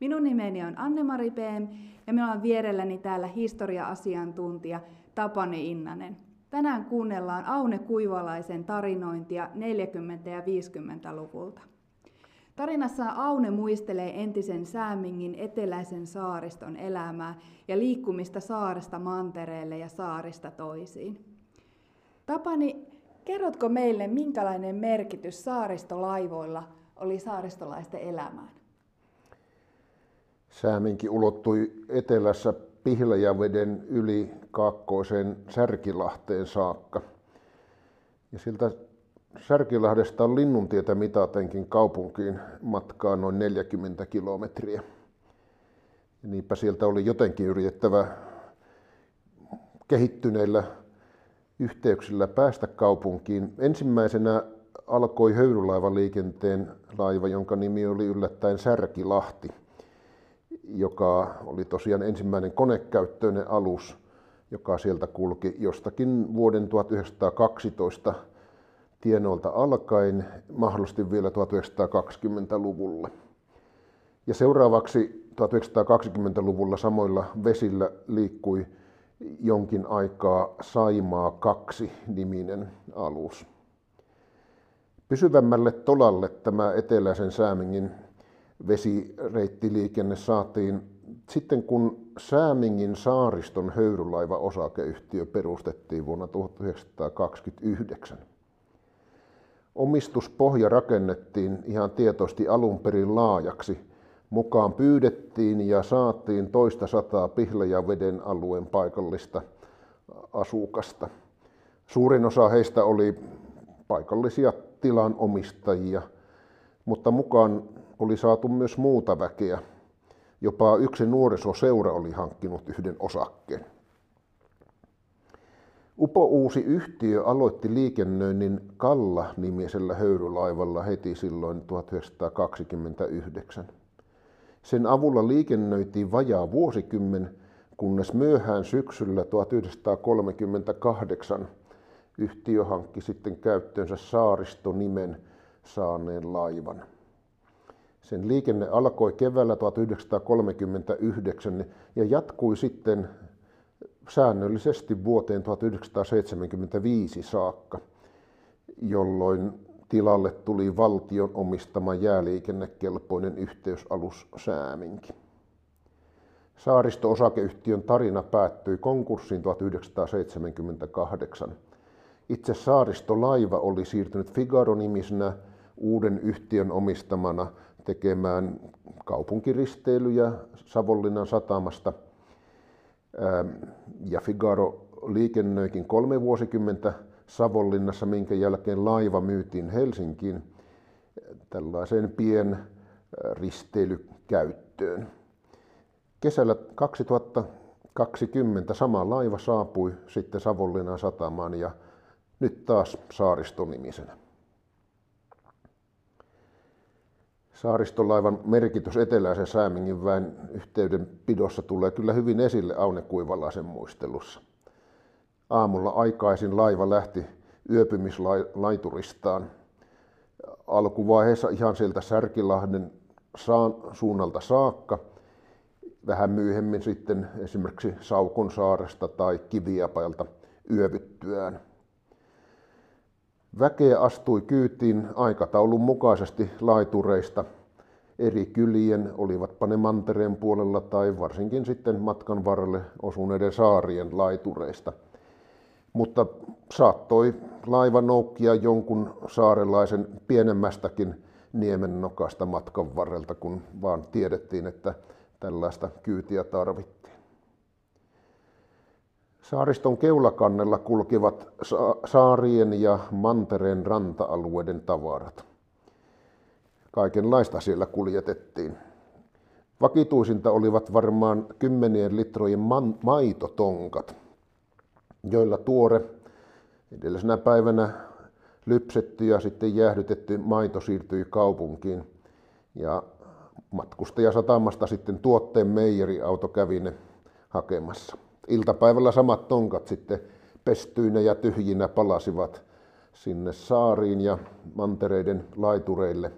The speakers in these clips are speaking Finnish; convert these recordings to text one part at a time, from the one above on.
Minun nimeni on Anne-Mari Peem ja minulla on vierelläni täällä historia-asiantuntija Tapani Innanen. Tänään kuunnellaan Aune Kuivalaisen tarinointia 40- ja 50-luvulta. Tarinassa Aune muistelee entisen Säämingin eteläisen saariston elämää ja liikkumista saaresta mantereelle ja saarista toisiin. Tapani, kerrotko meille, minkälainen merkitys saaristolaivoilla oli saaristolaisten elämään? Sääminki ulottui etelässä Pihlajaveden yli kaakkoiseen Särkilahteen saakka. Ja siltä Särkilahdesta on Linnuntietä mitatenkin kaupunkiin matkaa noin 40 kilometriä. Ja niinpä sieltä oli jotenkin yritettävä kehittyneillä yhteyksillä päästä kaupunkiin. Ensimmäisenä alkoi höyrylaivaliikenteen laiva, jonka nimi oli yllättäen Särkilahti – joka oli tosiaan ensimmäinen konekäyttöinen alus, joka sieltä kulki jostakin vuoden 1912 tienoilta alkaen, mahdollisesti vielä 1920-luvulle. Ja seuraavaksi 1920-luvulla samoilla vesillä liikkui jonkin aikaa Saimaa 2 niminen alus. Pysyvämmälle tolalle tämä eteläisen Säämingin vesireittiliikenne saatiin sitten kun Säämingin saariston höyrylaiva-osakeyhtiö perustettiin vuonna 1929. Omistuspohja rakennettiin ihan tietoisesti alun perin laajaksi. Mukaan pyydettiin ja saatiin toista sataa veden alueen paikallista asukasta. Suurin osa heistä oli paikallisia tilan omistajia, mutta mukaan oli saatu myös muuta väkeä. Jopa yksi nuorisoseura oli hankkinut yhden osakkeen. Upo uusi yhtiö aloitti liikennöinnin Kalla-nimisellä höyrylaivalla heti silloin 1929. Sen avulla liikennöitiin vajaa vuosikymmen, kunnes myöhään syksyllä 1938 yhtiö hankki sitten käyttöönsä Saaristo-nimen saaneen laivan. Sen liikenne alkoi keväällä 1939 ja jatkui sitten säännöllisesti vuoteen 1975 saakka, jolloin tilalle tuli valtion omistama jääliikennekelpoinen yhteysalus Sääminki. Saaristo-osakeyhtiön tarina päättyi konkurssiin 1978. Itse saaristolaiva oli siirtynyt Figaro-nimisenä uuden yhtiön omistamana tekemään kaupunkiristeilyjä Savonlinnan satamasta. Ähm, ja Figaro liikennöikin kolme vuosikymmentä Savonlinnassa, minkä jälkeen laiva myytiin Helsinkiin tällaiseen pien äh, risteilykäyttöön. Kesällä 2020 sama laiva saapui sitten Savonlinnan satamaan ja nyt taas saaristonimisenä. Saaristolaivan merkitys eteläisen Säämingin väen yhteydenpidossa tulee kyllä hyvin esille Aune Kuivalaisen muistelussa. Aamulla aikaisin laiva lähti yöpymislaituristaan. Alkuvaiheessa ihan sieltä Särkilahden suunnalta saakka, vähän myöhemmin sitten esimerkiksi Saukon saaresta tai Kiviapajalta yövyttyään. Väkeä astui kyytiin aikataulun mukaisesti laitureista eri kylien, olivatpa ne mantereen puolella tai varsinkin sitten matkan varrelle osuneiden saarien laitureista. Mutta saattoi laiva noukkia jonkun saarelaisen pienemmästäkin niemen nokasta matkan varrelta, kun vaan tiedettiin, että tällaista kyytiä tarvittiin. Saariston keulakannella kulkivat saarien ja mantereen ranta-alueiden tavarat. Kaikenlaista siellä kuljetettiin. Vakituisinta olivat varmaan kymmenien litrojen maitotonkat, joilla tuore edellisenä päivänä lypsetty ja sitten jäähdytetty maito siirtyi kaupunkiin. Ja matkustaja satamasta sitten tuotteen meijeriauto kävi ne hakemassa. Iltapäivällä samat tonkat sitten pestyinä ja tyhjinä palasivat sinne saariin ja mantereiden laitureille.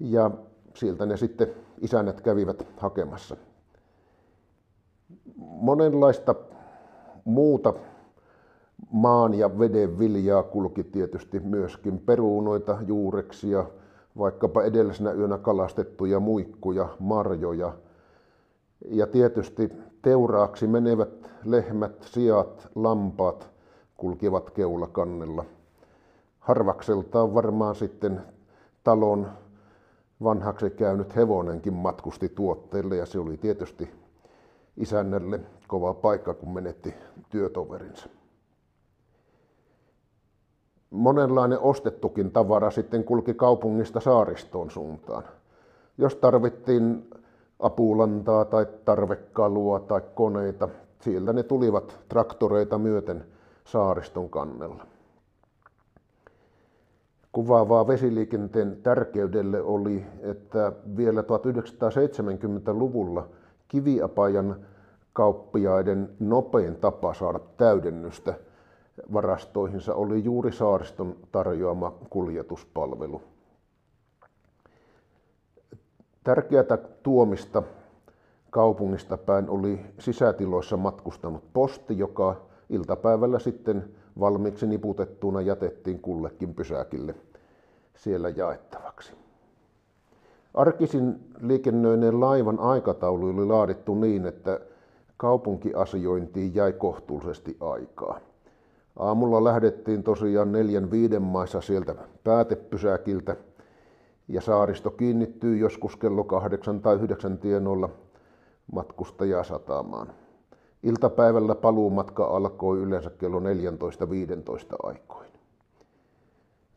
Ja sieltä ne sitten isännät kävivät hakemassa. Monenlaista muuta maan ja veden viljaa kulki tietysti myöskin peruunoita, juureksia, vaikkapa edellisenä yönä kalastettuja muikkuja, marjoja. Ja tietysti teuraaksi menevät lehmät, siat, lampaat kulkivat keulakannella. Harvakseltaan varmaan sitten talon vanhaksi käynyt hevonenkin matkusti tuotteille ja se oli tietysti isännälle kova paikka, kun menetti työtoverinsa. Monenlainen ostettukin tavara sitten kulki kaupungista saaristoon suuntaan. Jos tarvittiin apulantaa tai tarvekalua tai koneita, sieltä ne tulivat traktoreita myöten saariston kannella. Kuvaavaa vesiliikenteen tärkeydelle oli, että vielä 1970-luvulla kiviapajan kauppiaiden nopein tapa saada täydennystä varastoihinsa oli juuri saariston tarjoama kuljetuspalvelu. Tärkeätä tuomista kaupungista päin oli sisätiloissa matkustanut posti, joka iltapäivällä sitten valmiiksi niputettuna jätettiin kullekin pysäkille siellä jaettavaksi. Arkisin liikennöineen laivan aikataulu oli laadittu niin, että kaupunkiasiointiin jäi kohtuullisesti aikaa. Aamulla lähdettiin tosiaan neljän viiden maissa sieltä päätepysäkiltä ja saaristo kiinnittyy joskus kello kahdeksan tai yhdeksän tienoilla matkustajaa satamaan. Iltapäivällä paluumatka alkoi yleensä kello 14.15 aikoin.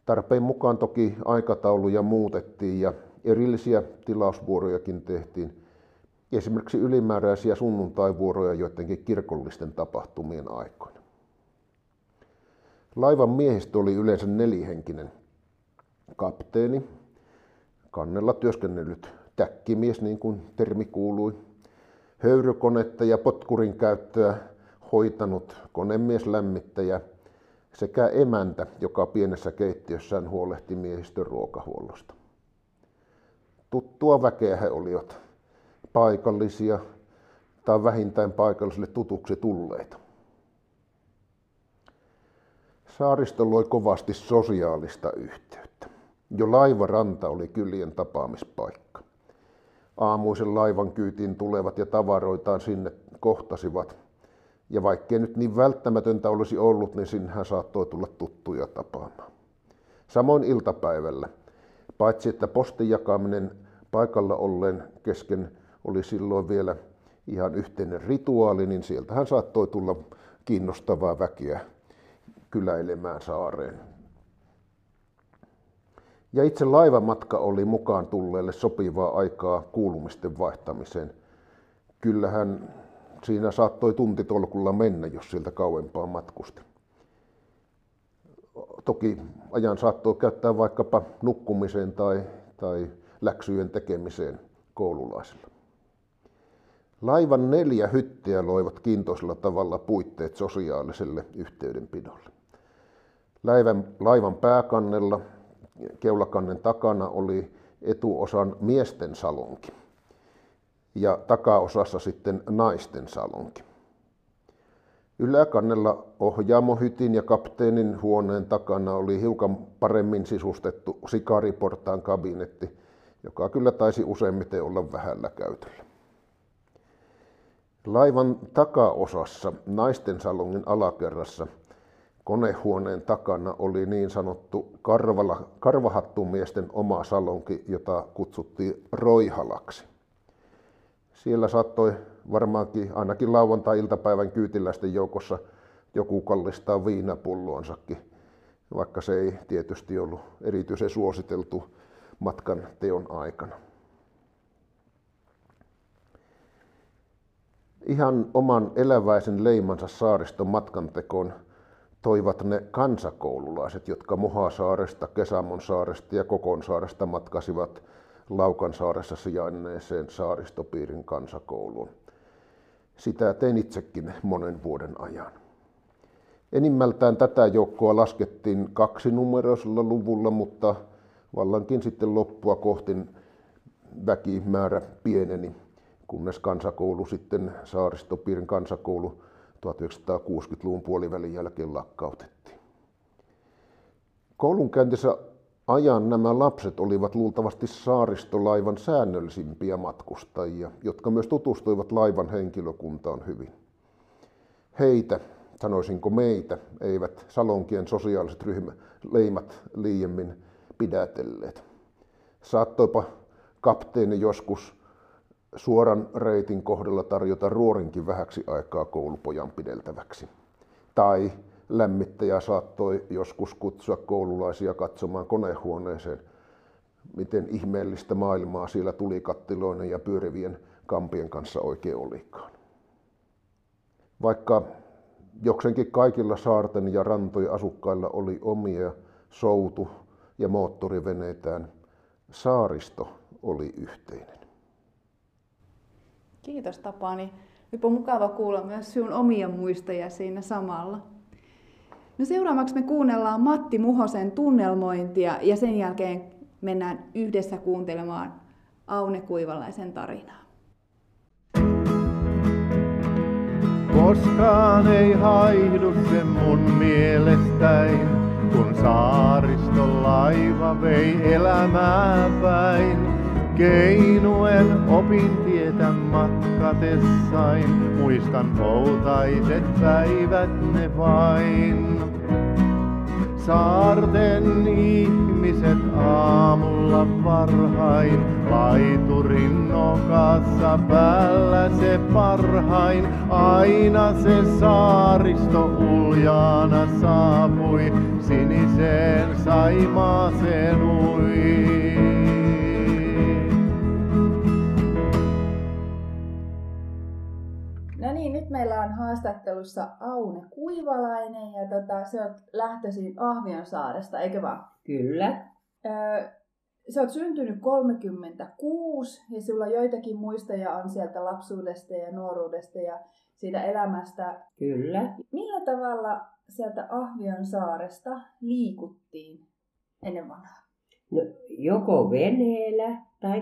Tarpeen mukaan toki aikatauluja muutettiin ja erillisiä tilausvuorojakin tehtiin, esimerkiksi ylimääräisiä sunnuntaivuoroja joidenkin kirkollisten tapahtumien aikoina. Laivan miehistö oli yleensä nelihenkinen. Kapteeni, kannella työskennellyt täkkimies, niin kuin termi kuului, höyrykonetta ja potkurin käyttöä hoitanut konemies lämmittäjä sekä emäntä, joka pienessä keittiössään huolehti miehistön ruokahuollosta. Tuttua väkeä he olivat, paikallisia tai vähintään paikallisille tutuksi tulleita. Saaristo loi kovasti sosiaalista yhteyttä. Jo laivaranta oli kylien tapaamispaikka. Aamuisen laivan kyytiin tulevat ja tavaroitaan sinne kohtasivat. Ja vaikkei nyt niin välttämätöntä olisi ollut, niin sinnehän saattoi tulla tuttuja tapaamaan. Samoin iltapäivällä, paitsi että postin jakaminen paikalla ollen kesken oli silloin vielä ihan yhteinen rituaali, niin sieltähän saattoi tulla kiinnostavaa väkeä kyläilemään saareen. Ja itse laivamatka oli mukaan tulleelle sopivaa aikaa kuulumisten vaihtamiseen. Kyllähän siinä saattoi tuntitolkulla mennä, jos sieltä kauempaa matkusti. Toki ajan saattoi käyttää vaikkapa nukkumiseen tai, tai läksyjen tekemiseen koululaisilla. Laivan neljä hyttiä loivat kiintoisella tavalla puitteet sosiaaliselle yhteydenpidolle. Laivan, laivan pääkannella keulakannen takana oli etuosan miesten salonki ja takaosassa sitten naisten salonki. Yläkannella ohjaamohytin ja kapteenin huoneen takana oli hiukan paremmin sisustettu sikariportaan kabinetti, joka kyllä taisi useimmiten olla vähällä käytöllä. Laivan takaosassa naisten salongin alakerrassa – Konehuoneen takana oli niin sanottu karvala, karvahattumiesten oma salonki, jota kutsuttiin Roihalaksi. Siellä saattoi varmaankin ainakin lauantai-iltapäivän kyytiläisten joukossa joku kallistaa viinapulloansakin, vaikka se ei tietysti ollut erityisen suositeltu matkan teon aikana. Ihan oman eläväisen leimansa saariston matkantekoon toivat ne kansakoululaiset, jotka Mohasaaresta, Kesamon saaresta ja Kokonsaaresta matkasivat Laukansaaressa sijainneeseen saaristopiirin kansakouluun. Sitä tein itsekin monen vuoden ajan. Enimmältään tätä joukkoa laskettiin kaksi numeroisella luvulla, mutta vallankin sitten loppua kohti väkimäärä pieneni, kunnes kansakoulu sitten, saaristopiirin kansakoulu 1960-luvun puolivälin jälkeen lakkautettiin. Koulunkäyntissä ajan nämä lapset olivat luultavasti saaristolaivan säännöllisimpiä matkustajia, jotka myös tutustuivat laivan henkilökuntaan hyvin. Heitä, sanoisinko meitä, eivät salonkien sosiaaliset ryhmäleimat liiemmin pidätelleet. Saattoipa kapteeni joskus suoran reitin kohdalla tarjota ruorinkin vähäksi aikaa koulupojan pideltäväksi. Tai lämmittäjä saattoi joskus kutsua koululaisia katsomaan konehuoneeseen, miten ihmeellistä maailmaa siellä tulikattiloinen ja pyörivien kampien kanssa oikein olikaan. Vaikka jokseenkin kaikilla saarten ja rantojen asukkailla oli omia soutu- ja moottoriveneitään, saaristo oli yhteinen. Kiitos Tapani. Nyt on mukava kuulla myös sinun omia muistoja siinä samalla. No seuraavaksi me kuunnellaan Matti Muhosen tunnelmointia ja sen jälkeen mennään yhdessä kuuntelemaan Aune Kuivalaisen tarinaa. Koskaan ei haihdu se mun mielestäin, kun saaristolaiva vei elämää päin. Keinuen opin tietä matkatessain, muistan poutaiset päivät ne vain. Saarten ihmiset aamulla varhain, laiturin nokassa päällä se parhain. Aina se saaristo uljaana saapui, siniseen saimaaseen ui. Meillä on haastattelussa Aune Kuivalainen ja tota, se on lähtöisin Ahvionsaaresta, eikö vaan? Kyllä. Öö, sä oot syntynyt 36 ja sulla joitakin muistoja on sieltä lapsuudesta ja nuoruudesta ja siitä elämästä. Kyllä. Millä tavalla sieltä Ahvion saaresta liikuttiin ennen vanhaa? No, joko veneellä tai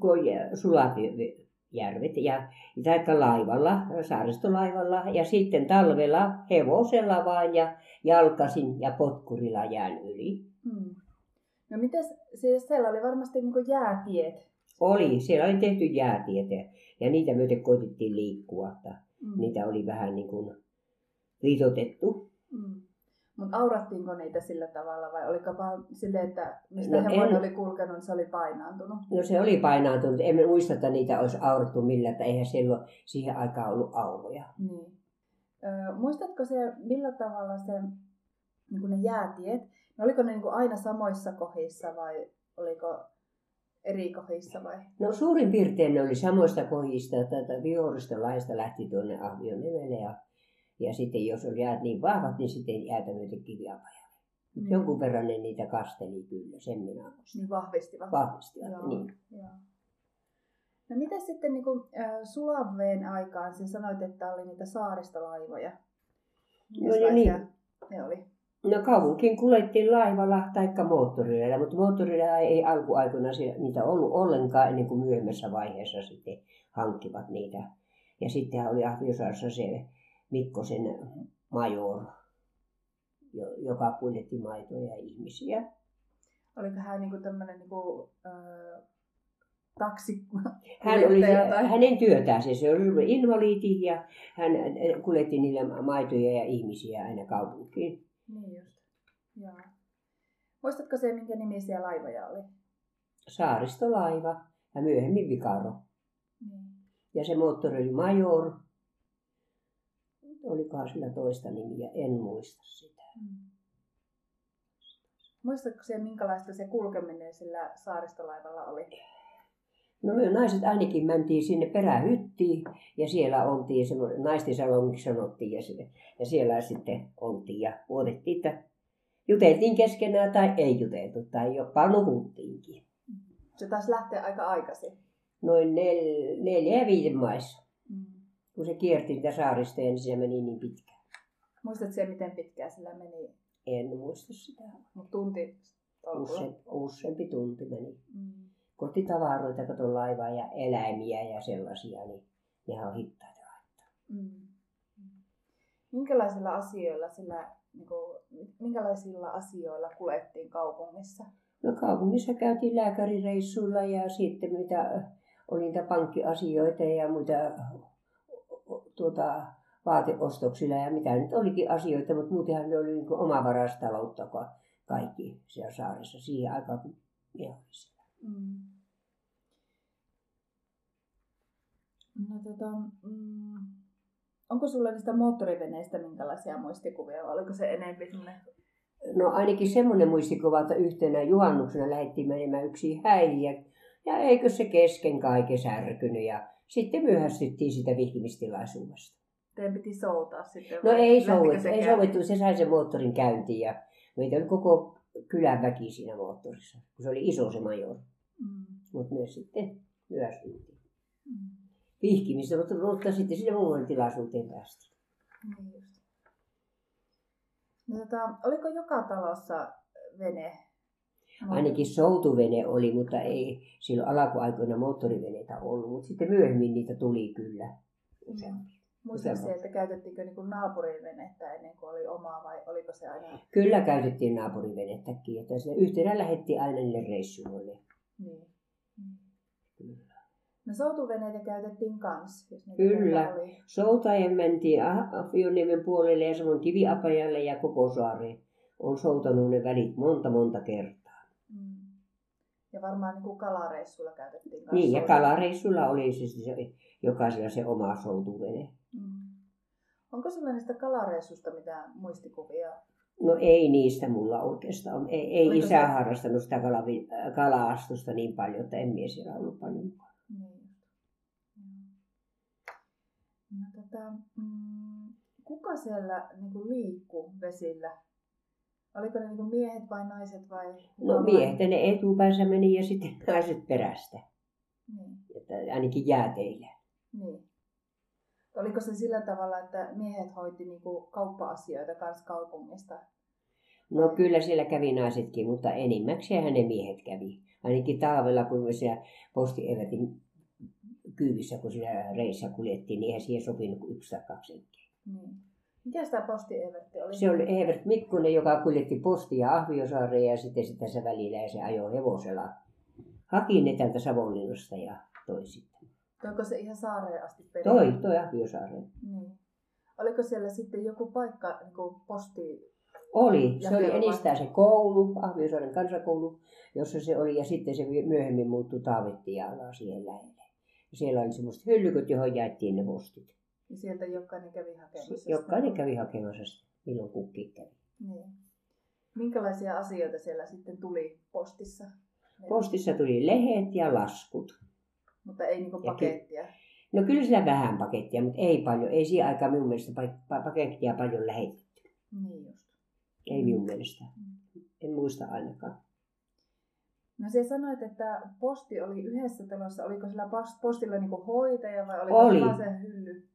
kun sulat järvet ja taikka laivalla, saaristolaivalla ja sitten talvella hevosella vain ja jalkasin ja potkurilla jään yli. Hmm. No miten, siis siellä oli varmasti niin jäätiet? Oli, siellä oli tehty jäätiet ja niitä myöten koitettiin liikkua. Hmm. Niitä oli vähän niin kuin viitotettu. Hmm. Mutta aurattiinko niitä sillä tavalla vai oliko vaan sille, että mistä no hevonen en... oli kulkenut, niin se oli painaantunut? No se oli painaantunut. Emme muista, että niitä olisi aurattu millään, että eihän silloin siihen aikaan ollut auroja. Niin. Ö, muistatko se, millä tavalla se, niin kuin ne jäätiet, no oliko ne niin kuin aina samoissa kohdissa vai oliko eri kohdissa vai? No suurin piirtein ne oli samoista kohdista, että Viorista laista lähti tuonne Ahvionevelle ja ja sitten jos oli jäät niin vahvat, niin sitten jäätä myöten kiviapajalle. Mm. Jonkun verran ne niitä kasteli kyllä, sen minä muistan. Niin vahvistivat. Vahvistivat, Joo. niin. Joo. No mitä sitten niin kuin, äh, Sulaveen aikaan, sen sanoit, että oli niitä saaristolaivoja. No niin. ne oli? No kaupunkiin kuljettiin laivalla tai moottorilla, mutta moottorilla ei alkuaikoina niitä ollut ollenkaan ennen kuin myöhemmässä vaiheessa sitten hankkivat niitä. Ja sitten oli Ahviosaarassa se Mikkosen major, joka kuljetti maitoja ja ihmisiä. Oliko hän niin tämmöinen niin kuin, äh, taksi hän oli, tai... hänen työtään se, se oli invalidi ja hän kuljetti niille maitoja ja ihmisiä aina kaupunkiin. Niin just, joo. Muistatko se, minkä nimisiä laivoja oli? Saaristolaiva ja myöhemmin Vikaro. Niin. Ja se moottori oli Major olikohan sillä toista nimiä, en muista sitä. Hmm. Muistatko se, minkälaista se kulkeminen sillä saaristolaivalla oli? No me naiset ainakin mentiin sinne perähyttiin ja siellä oltiin, semmoinen naisten salongiksi sanottiin ja, siellä, ja siellä sitten oltiin ja odotettiin, että juteltiin keskenään tai ei juteltu tai jopa nukuttiinkin. Se taisi lähteä aika aikaisin. Noin nel, neljä ja viiden maissa. Kun se kierti niitä saaristoja, niin se meni niin pitkään. Muistatko se, miten pitkään sillä meni? En muista sitä. Mutta tunti tolkulla. Useampi, useampi tunti meni. Mm. Kotitavaroita, kato laivaa ja eläimiä ja sellaisia, niin nehän on hittaita laittaa. Mm. Minkälaisilla asioilla sillä, niin kuin, minkälaisilla asioilla kuljettiin kaupungissa? No kaupungissa käytiin lääkärireissuilla ja sitten mitä oli niitä pankkiasioita ja muita tuota, vaateostoksilla ja mitä nyt olikin asioita, mutta muutenhan ne oli niin omavarastaloutta kaikki siellä saaressa siihen aikaan, kun minä olin siellä. Mm. No, tota, mm, onko sulla niistä moottoriveneistä minkälaisia muistikuvia vai oliko se enemmän semmoinen? No ainakin semmoinen muistikuva, että yhtenä juhannuksena lähdettiin menemään yksi häihin ja, ja eikö se kesken kaiken särkynyt ja sitten myöhästyttiin sitä vihkimistilaisuudesta. Teidän piti soutaa sitten? No ei souvittu, se ei souvittu, se sai sen moottorin käyntiin ja meitä oli koko kylän väki siinä moottorissa, kun se oli iso se major. Mm. Mutta myös sitten myöhästyttiin. Mm. Vihkimistä, mutta, mutta sitten sinne muualle tilaisuuteen päästiin. Just. No, tota, oliko joka talossa vene? Ainakin soutuvene oli, mutta ei silloin alkuaikoina moottoriveneitä ollut, mutta sitten myöhemmin niitä tuli kyllä useampi. Muistatko se, että käytettiinkö niin kuin naapurin venettä ennen kuin oli omaa vai oliko se aina? Kyllä käytettiin naapurivenettäkin, että se yhtenä lähettiin aina niille reissuille. Niin. Kyllä. No soutuveneitä käytettiin kans, jos niitä Kyllä. oli. Soutajan mentiin Afioniemen puolelle ja samoin Kiviapajalle ja koko saareen. On soutanut ne välit monta monta kertaa. Mm. Ja varmaan niin kuin kalareissulla käytettiin kans Niin, ja kalareissulla oli siis se, jokaisella se oma soutuvene. Mm. Onko sulla niistä kalareissusta mitään muistikuvia? No ei niistä mulla oikeastaan. Ei, ei Oliko isä se- harrastanut sitä kalavi, kala-astusta niin paljon, että en mie siellä ollut paljon mukana. Niin. Joo. No, tota, mm, kuka siellä niin liikkuu vesillä? Oliko ne niin miehet vai naiset vai? No vai? miehet ne etupäänsä meni ja sitten naiset perästä. Niin, Että ainakin jääteillä. niin. Oliko se sillä tavalla, että miehet hoiti niin kuin kauppa-asioita kans kaupungista? No kyllä siellä kävi naisetkin, mutta enimmäkseen ne miehet kävi. Ainakin talvella, kun me siellä Posti Evertin kyyvissä, kun siellä reissä kuljettiin, niin eihän siihen sopinut kuin yksi tai kaksi henkeä. Niin. Mikä sitä posti Evertti oli? Se oli Evert Mikkonen, joka kuljetti postia Ahviosaareen ja sitten sitä se välillä ja se ajoi hevosella. Haki ne täältä Savonlinnasta ja toi sitten. Toiko se ihan saareen asti perille? Toi, toi Ahviosaareen. Niin. Oliko siellä sitten joku paikka, niin kuin posti... Oli, se oli enistään se koulu, Ahviosaaren kansakoulu, jossa se oli, ja sitten se myöhemmin muuttui Taavettialaan siihen lähelle. Ja siellä oli semmoiset hyllyköt, johon jaettiin ne postit. Ja sieltä jokainen kävi hakemassa? Jokainen kävi hakemassa milloin kukin kävi. Niin. Minkälaisia asioita siellä sitten tuli postissa? Postissa tuli lehet ja laskut. Mutta ei niinku Ja pakettia. No kyllä siellä vähän pakettia, mutta ei paljon. Ei siihen aikaan minun mielestä pa- pa- pakettia paljon lähetetty. Niin just. Ei minun mielestä. En muista ainakaan. No se sanoit, että posti oli yhdessä talossa. Oliko sillä pos- postilla niinku hoitaja vai oliko Oli. se hylly?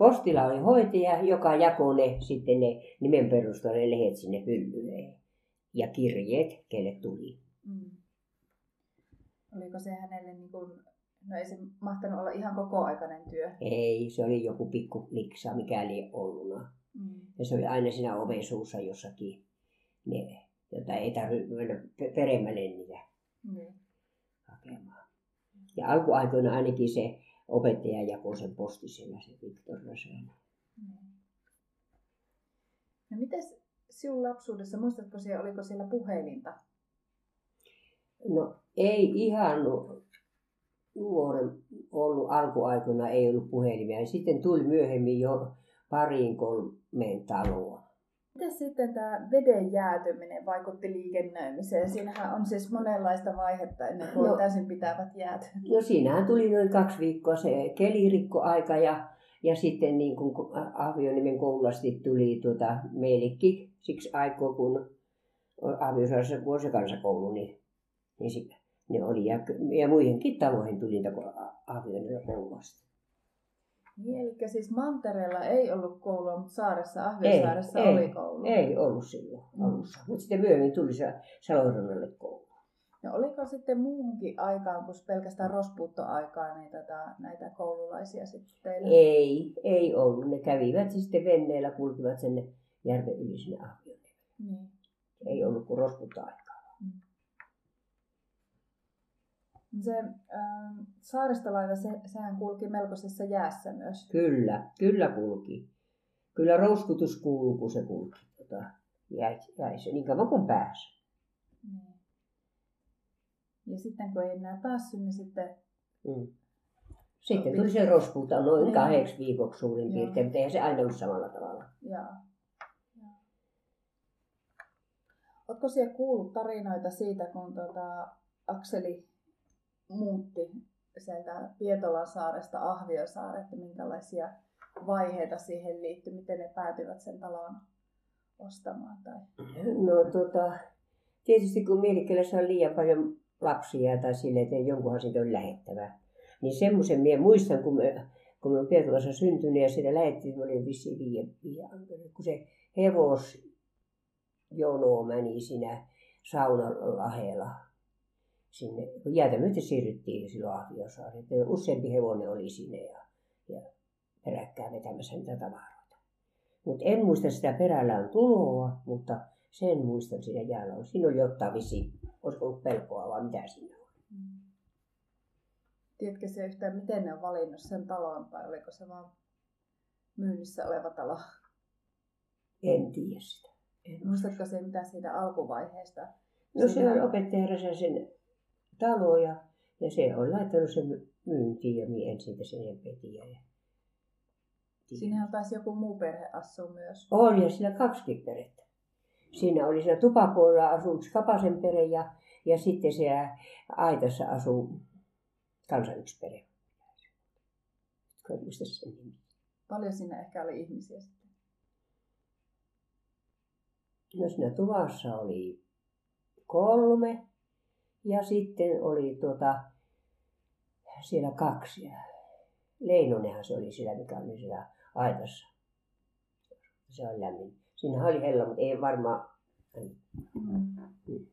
Postilla oli hoitaja, joka jakoi ne sitten ne nimen perusteella ne lehet sinne hyllyyn. Ja kirjeet, kelle tuli. Mm. Oliko se hänelle niinku... No ei se mahtanut olla ihan kokoaikainen työ. Ei, se oli joku pikku liksa, mikäli ollut. Mm. Ja se oli aina siinä oven suussa jossakin, ne, jota ei tarvitse mennä pe- peremmälle niitä Niin. hakemaan. Ja alkuaikoina ainakin se opettaja jakoi sen postisella, se Viktor Rösön. Niin. No mites sinun lapsuudessa, muistatko siellä, oliko siellä puhelinta? No ei ihan nu- nuoren ollut alkuaikoina, ei ollut puhelimia. Sitten tuli myöhemmin jo pariin kolmeen taloon. Miten sitten tämä veden jäätyminen vaikutti liikennöimiseen? Siinähän on siis monenlaista vaihetta ennen kuin no, täysin pitävät jäät. No siinähän tuli noin kaksi viikkoa se kelirikkoaika ja, ja sitten niin kuin Avionimen koululasti tuli tuota, meillekin siksi aikaa, kun Aviosaarassa on se kansakoulu, niin, niin ne oli. Ja, ja muihinkin taloihin tuli niitä Avionimen koululasti. Niin, eli siis Mantereella ei ollut koulua, mutta saaressa, Ahvensaaressa ei, oli ei, koulu. Ei ollut silloin mm. alussa, mutta sitten myöhemmin tuli se Salorannalle koulu. No oliko sitten muuhunkin aikaan kuin pelkästään rospuuttoaikaa niin tätä, näitä koululaisia sitten teillä? Ei, ei ollut. Ne kävivät sitten venneillä, kulkivat sinne järven yli sinne Niin. Ei ollut kuin rospuuttoaikaa. Se äh, saaristolaiva, se, sehän kulki melkoisessa jäässä myös. Kyllä, kyllä kulki. Kyllä rouskutus kuuluu, kun se kulki tota, jäissä, niin kauan kuin pääsi. Niin. Ja sitten kun ei enää päässyt, niin sitten... Mm. Sitten tuli se rospuuta noin niin. kahdeksi viikoksi suurin piirtein, mutta eihän se aina ollut samalla tavalla. Joo. Oletko siellä kuullut tarinoita siitä, kun tuota, Akseli muutti sieltä Pietolan saaresta Ahviosaareen, että minkälaisia vaiheita siihen liittyy, miten ne päätyvät sen talon ostamaan? Tai... No tota, tietysti kun Mielikkelässä on liian paljon lapsia tai sille, että jonkunhan siitä on lähettävä. Niin semmoisen minä muistan, kun me, kun me on Pietolassa syntynyt ja sitä lähettiin, me olin vissiin viiden, kun se hevos jono meni siinä saunan lahella sinne, kun jäätä myöten siirryttiin silloin Ahviosaareen. Useampi hevonen oli sinne ja, ja peräkkään vetämässä niitä tavaroita. Mutta en muista sitä perällään tuloa, mutta sen muistan siinä jäällä. On. Siinä oli ottaa visi, olisiko ollut pelkoa vai mitä siinä oli. Mm. Tiedätkö se yhtään, miten ne on valinnut sen talon vai oliko se vaan myynnissä oleva talo? En tiedä sitä. En Muistatko se mitä siitä alkuvaiheesta? No se on opettaja sen talo ja, ja se on laittanut sen myyntiin ja minä en siitä sen petiä. Ja... Siinähän taisi joku muu perhe asua myös. On ja siinä kaksi perhettä. Siinä oli siinä tupapuolella asuu yksi Kapasen perhe ja, ja sitten siellä Aitassa asuu kansan yksi perhe. sen nimi. Paljon siinä ehkä oli ihmisiä sitten? No siinä tuvassa oli kolme ja sitten oli tuota, siellä kaksi. Leinonenhan se oli siellä, mikä oli siellä aitassa. Se on lämmin. Siinä oli hella, mutta ei varmaan... Mm.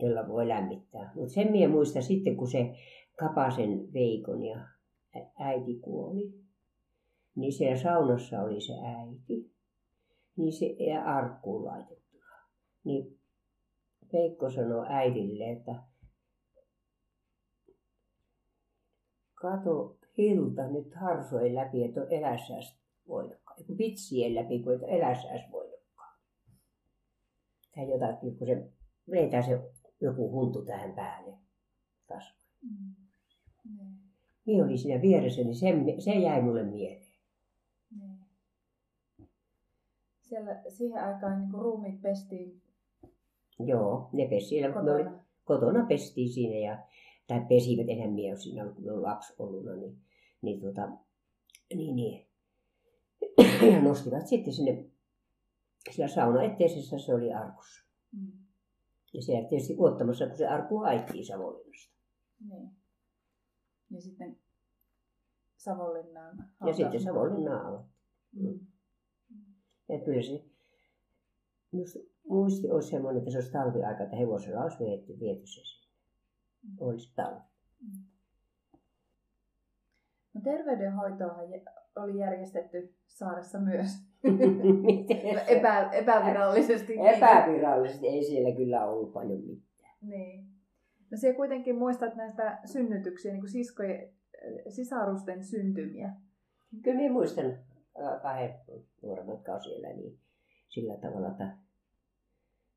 Jolla voi lämmittää. Mutta sen minä muista sitten, kun se Kapasen Veikon ja äiti kuoli. Niin siellä saunassa oli se äiti. Niin se ja arkkuun laitettuna. Niin Veikko sanoi äidille, että kato Hilta nyt harsojen läpi, että on eläsääs voinokkaan. Kun pitsien läpi, kun et eläsääs voinokkaan. Tai jotakin, kun se vetää se joku huntu tähän päälle taas. Mm. Mm. Minä olin siinä vieressä, niin se, se jäi mulle mieleen. Mm. Siellä siihen aikaan niin ruumiit pestiin Joo, ne pesi siellä, kotona. oli, kotona pestiin siinä ja, tai pesivät, enhän minä ole siinä, kun lapsi ollut, niin, niin, tota, niin, niin. ja nostivat sitten sinne, siellä sauna eteisessä se oli arkussa. Mm. Ja siellä tietysti kuottamassa, kun se arku haettiin Savonlinnasta. Niin. Ja sitten Savonlinnaan Ja sitten Savonlinnaan avattiin. Mm. Mm. Ja kyllä se, muisti olisi semmoinen, että se olisi talviaika, että hevosella olisi viety, viety se sinne. Mm. Olisi talvi. Mm. No terveydenhoitoa oli järjestetty saaressa myös. Epä, epävirallisesti. Epävirallisesti ei siellä kyllä ollut paljon mitään. Niin. No siellä kuitenkin muistat näistä synnytyksiä, niin kuin siskojen, sisarusten syntymiä. Kyllä minä muistan kahden nuoremmat siellä niin sillä tavalla, että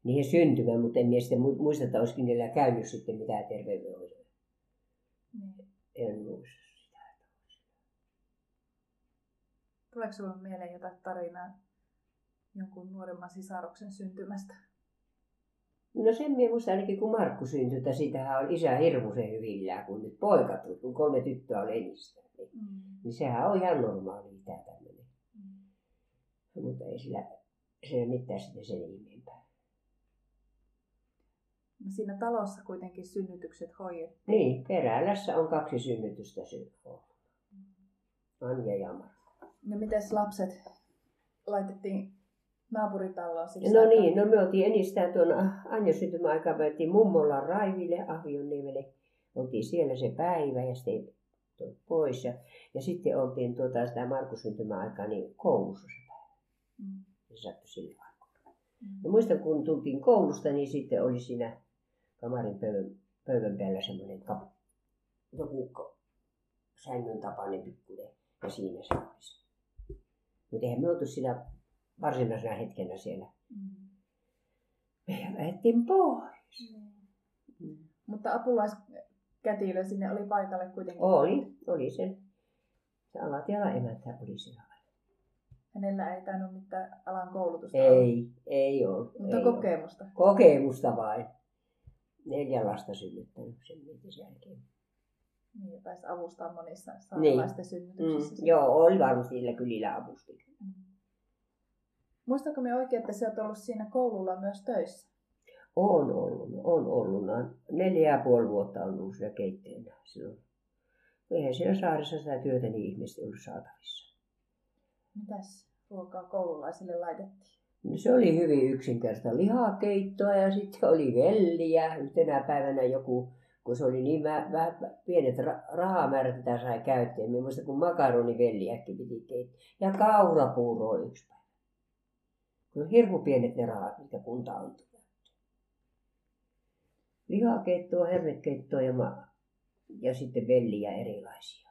niihin syntymään, mutta en minä sitten muista, että olisikin niillä käynyt sitten mitään terveydenhoitoa. Niin. En muista sitä. Tuleeko sinulle mieleen jotain tarinaa jonkun nuoremman sisaruksen syntymästä? No sen minä muistan ainakin kun Markku syntyi, että siitähän on isä hirmuisen hyvillään, kun nyt poika tuli, kun kolme tyttöä oli enistä. Niin, Mm. niin sehän on ihan normaali tämä tämmöinen. Mm. Mutta ei sillä, sillä mitään sitten sen ihmeempää. No siinä talossa kuitenkin synnytykset hoidettiin. Niin, Perälässä on kaksi synnytystä synnyttä. Anja ja Markku. No mites lapset laitettiin naapuritaloon siksi No niin, no me oltiin enistään tuon Anja syntymäaikaan, me oltiin mummolla Raiville, Ahvionniemelle. Oltiin siellä se päivä ja sitten pois. Ja, ja sitten oltiin tuota, sitä Markun syntymäaikaa niin koulussa se päivä. Mm. Se sattui sillä aikaa. Mm. Ja muistan, kun tultiin koulusta, niin sitten oli siinä kamarin pöydän, pöydän päällä semmoinen kap, joku sängyn tapainen pikkuinen. Ja siinä se olisi. Mutta eihän me oltu siinä varsinaisena hetkenä siellä. Mm. Me lähdettiin pois. Mm. Mutta apulaiskätilö sinne oli paikalle kuitenkin. Oli, oli sen. Se alatiala emäntä oli siellä. Hänellä ei tainnut mitään alan koulutusta olla. Ei, ei ollut. Mutta ei kokemusta. Ollut. Kokemusta vain. Neljä lasta synnyttänyt sen mietin sen jälkeen. Niin, taisi avustaa monissa saamelaisten Mm, synnytyksissä. joo, oli varmasti niillä kylillä avusti. Mm. Muistanko me oikein, että sä oot ollut siinä koululla myös töissä? On ollut, on ollut. Neljä ja puoli vuotta on ollut siellä keitteenä silloin. Eihän siellä saaressa sitä työtä niin ihmistä ollut saatavissa. Mitäs ruokaa koululaisille laitettiin? No se oli hyvin yksinkertaista lihakeittoa ja sitten oli velliä. Yhtenä päivänä joku, kun se oli niin vähän, pienet ra- rahamäärät, mitä sai käyttää. Minä muistan, kun makaronivelliäkin piti keittää. Ja kaurapuuro oli yksi päivä. On hirmu pienet ne rahat, mitä kunta antoi. Lihakeittoa, hernekeittoa ja, ma- ja sitten velliä erilaisia.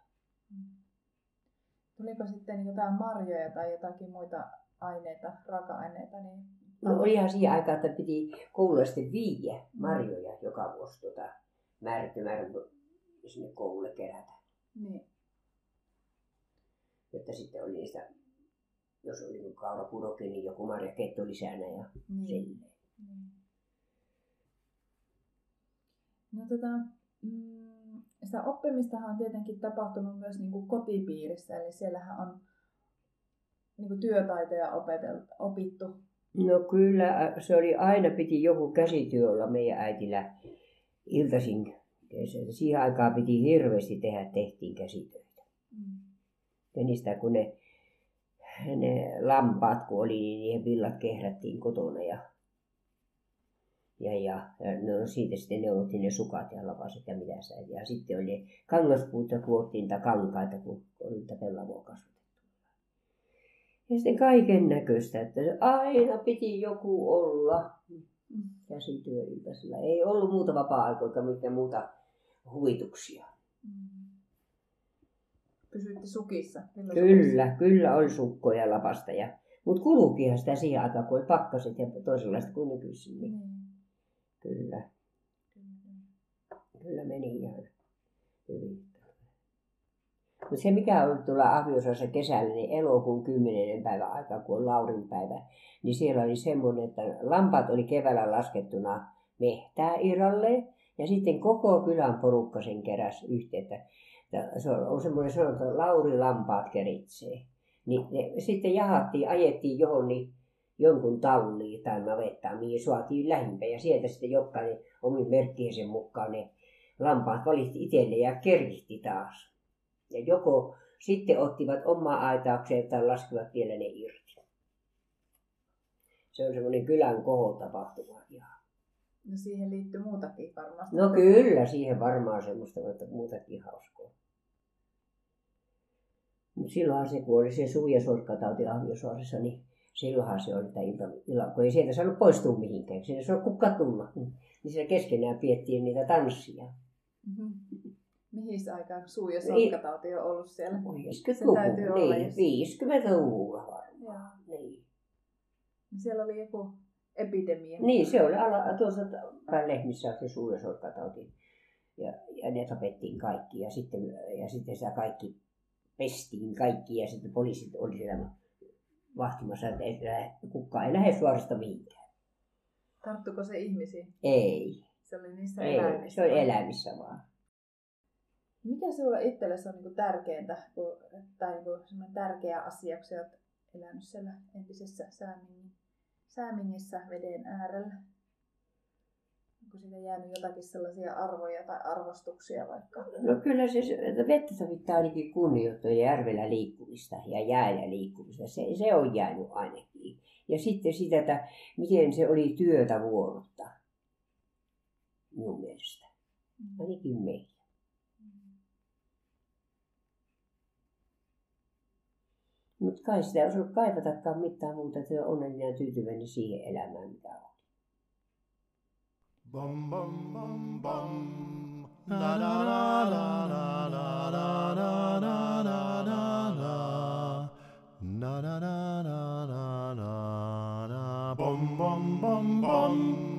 Tuliko sitten jotain marjoja tai jotakin muita aineita, raaka-aineita? Niin... No olihan siihen aikaan, että piti koululle sitten viiä marjoja joka vuosi tuota määrätty määrä sinne koululle kerätä. Niin. Jotta sitten oli niistä, jos oli niin kaurapurokin, niin joku marjaketto lisänä ja Niin. silleen. niin. No tota, mm, sitä oppimistahan on tietenkin tapahtunut myös niin kuin kotipiirissä, eli siellähän on niin kuin työtaitoja opeteltu, opittu. No kyllä, se oli aina piti joku käsityö olla meidän äitillä iltaisin. Siihen aikaan piti hirveästi tehdä, tehtiin käsitöitä. Mm. Ja niistä kun ne, ne lampaat kun oli, niin niiden villat kehrättiin kotona ja, ja, ja, ja no siitä sitten neulottiin ne sukat ja lavaset ja mitä sitä. Ja sitten oli ne kangaspuut ja kuottiin niitä kankaita, kun oli niitä pellavoa. Ja sitten kaiken näköistä, että se aina piti joku olla Mm. käsityöiltaisilla. Ei ollut muuta vapaa-aikaa eikä mitään muuta huvituksia. Mm. Pysyitte sukissa? Milloin Kyllä, kyllä oli sukkoja lapasta. Ja, mutta kulukihan sitä siihen aikaan, kun oli pakkaset ja toisenlaista kuin nykyisin. Niin kyllä, Kyllä. kyllä meni ihan hyvin. Mutta se mikä on tuolla Ahviosassa kesällä, niin elokuun 10. päivä aikaa, kun on Laurin päivä, niin siellä oli semmoinen, että lampaat oli keväällä laskettuna mehtää Iralle, ja sitten koko kylän porukka sen että- että Se on semmoinen sanonta, että Lauri lampaat keritsee. Niin ne sitten jahattiin, ajettiin johonkin jonkun talliin tai navettaan, mihin suotiin lähimpään. Ja sieltä sitten jokainen omin merkkiensä mukaan ne lampaat valitti itselle ja kerkihti taas. Ja joko sitten ottivat omaa aitaukseen tai laskivat vielä ne irti. Se on semmoinen kylän kohotapahtuma ihan. No siihen liittyy muutakin varmasti. No kyllä, siihen varmaan semmoista mutta muutakin hauskaa. Mutta silloinhan se, kun oli se suvi- ja sorkkatauti niin silloinhan se oli tämä ilta, illa, kun ei sieltä saanut poistua mihinkään. Sinne se on kukka tulla. Niin siellä keskenään piettiin niitä tanssia. Mm-hmm. Mihin aikaan suu- ja sorkkatauti on ollut siellä? Oi, Se täytyy olla, niin, jos- 50-luvulla varmaan. Niin. Siellä oli joku epidemia. Niin, se oli ala, tuossa päin lehmissä se suu- ja sorkkatauti. Ja, ja ne tapettiin kaikki ja sitten, ja sitten sitä kaikki pestiin kaikki ja sitten poliisit oli siellä vahtimassa, että ei kukaan ei lähde suorasta mihinkään. Tarttuko se ihmisiin? Ei. Se oli niissä ei. eläimissä? Se oli eläimissä vaan. Mikä sinulle itsellesi on niinku tärkeintä, kun, tai niinku tärkeä asia, kun olet elänyt siellä entisessä Säämingin, Säämingissä veden äärellä? Onko siitä jäänyt jotakin sellaisia arvoja tai arvostuksia vaikka? No kyllä se, että vettä sovittaa ainakin kunnioittaa järvellä liikkumista ja jäällä liikkumista. Se, se on jäänyt ainakin. Ja sitten sitä, että miten se oli työtä vuorotta. Minun mielestä. Mm. Ainakin meillä. Mutta kai sitä ei osannut kaivatakaan mitään muuta, että on onnellinen ja tyytyväinen siihen elämään, mitä on. Bam, bam, bam, bam. La, la, la, la, la, la, la, la, la, la, la, la. Na na na na na na na bom bom bom bom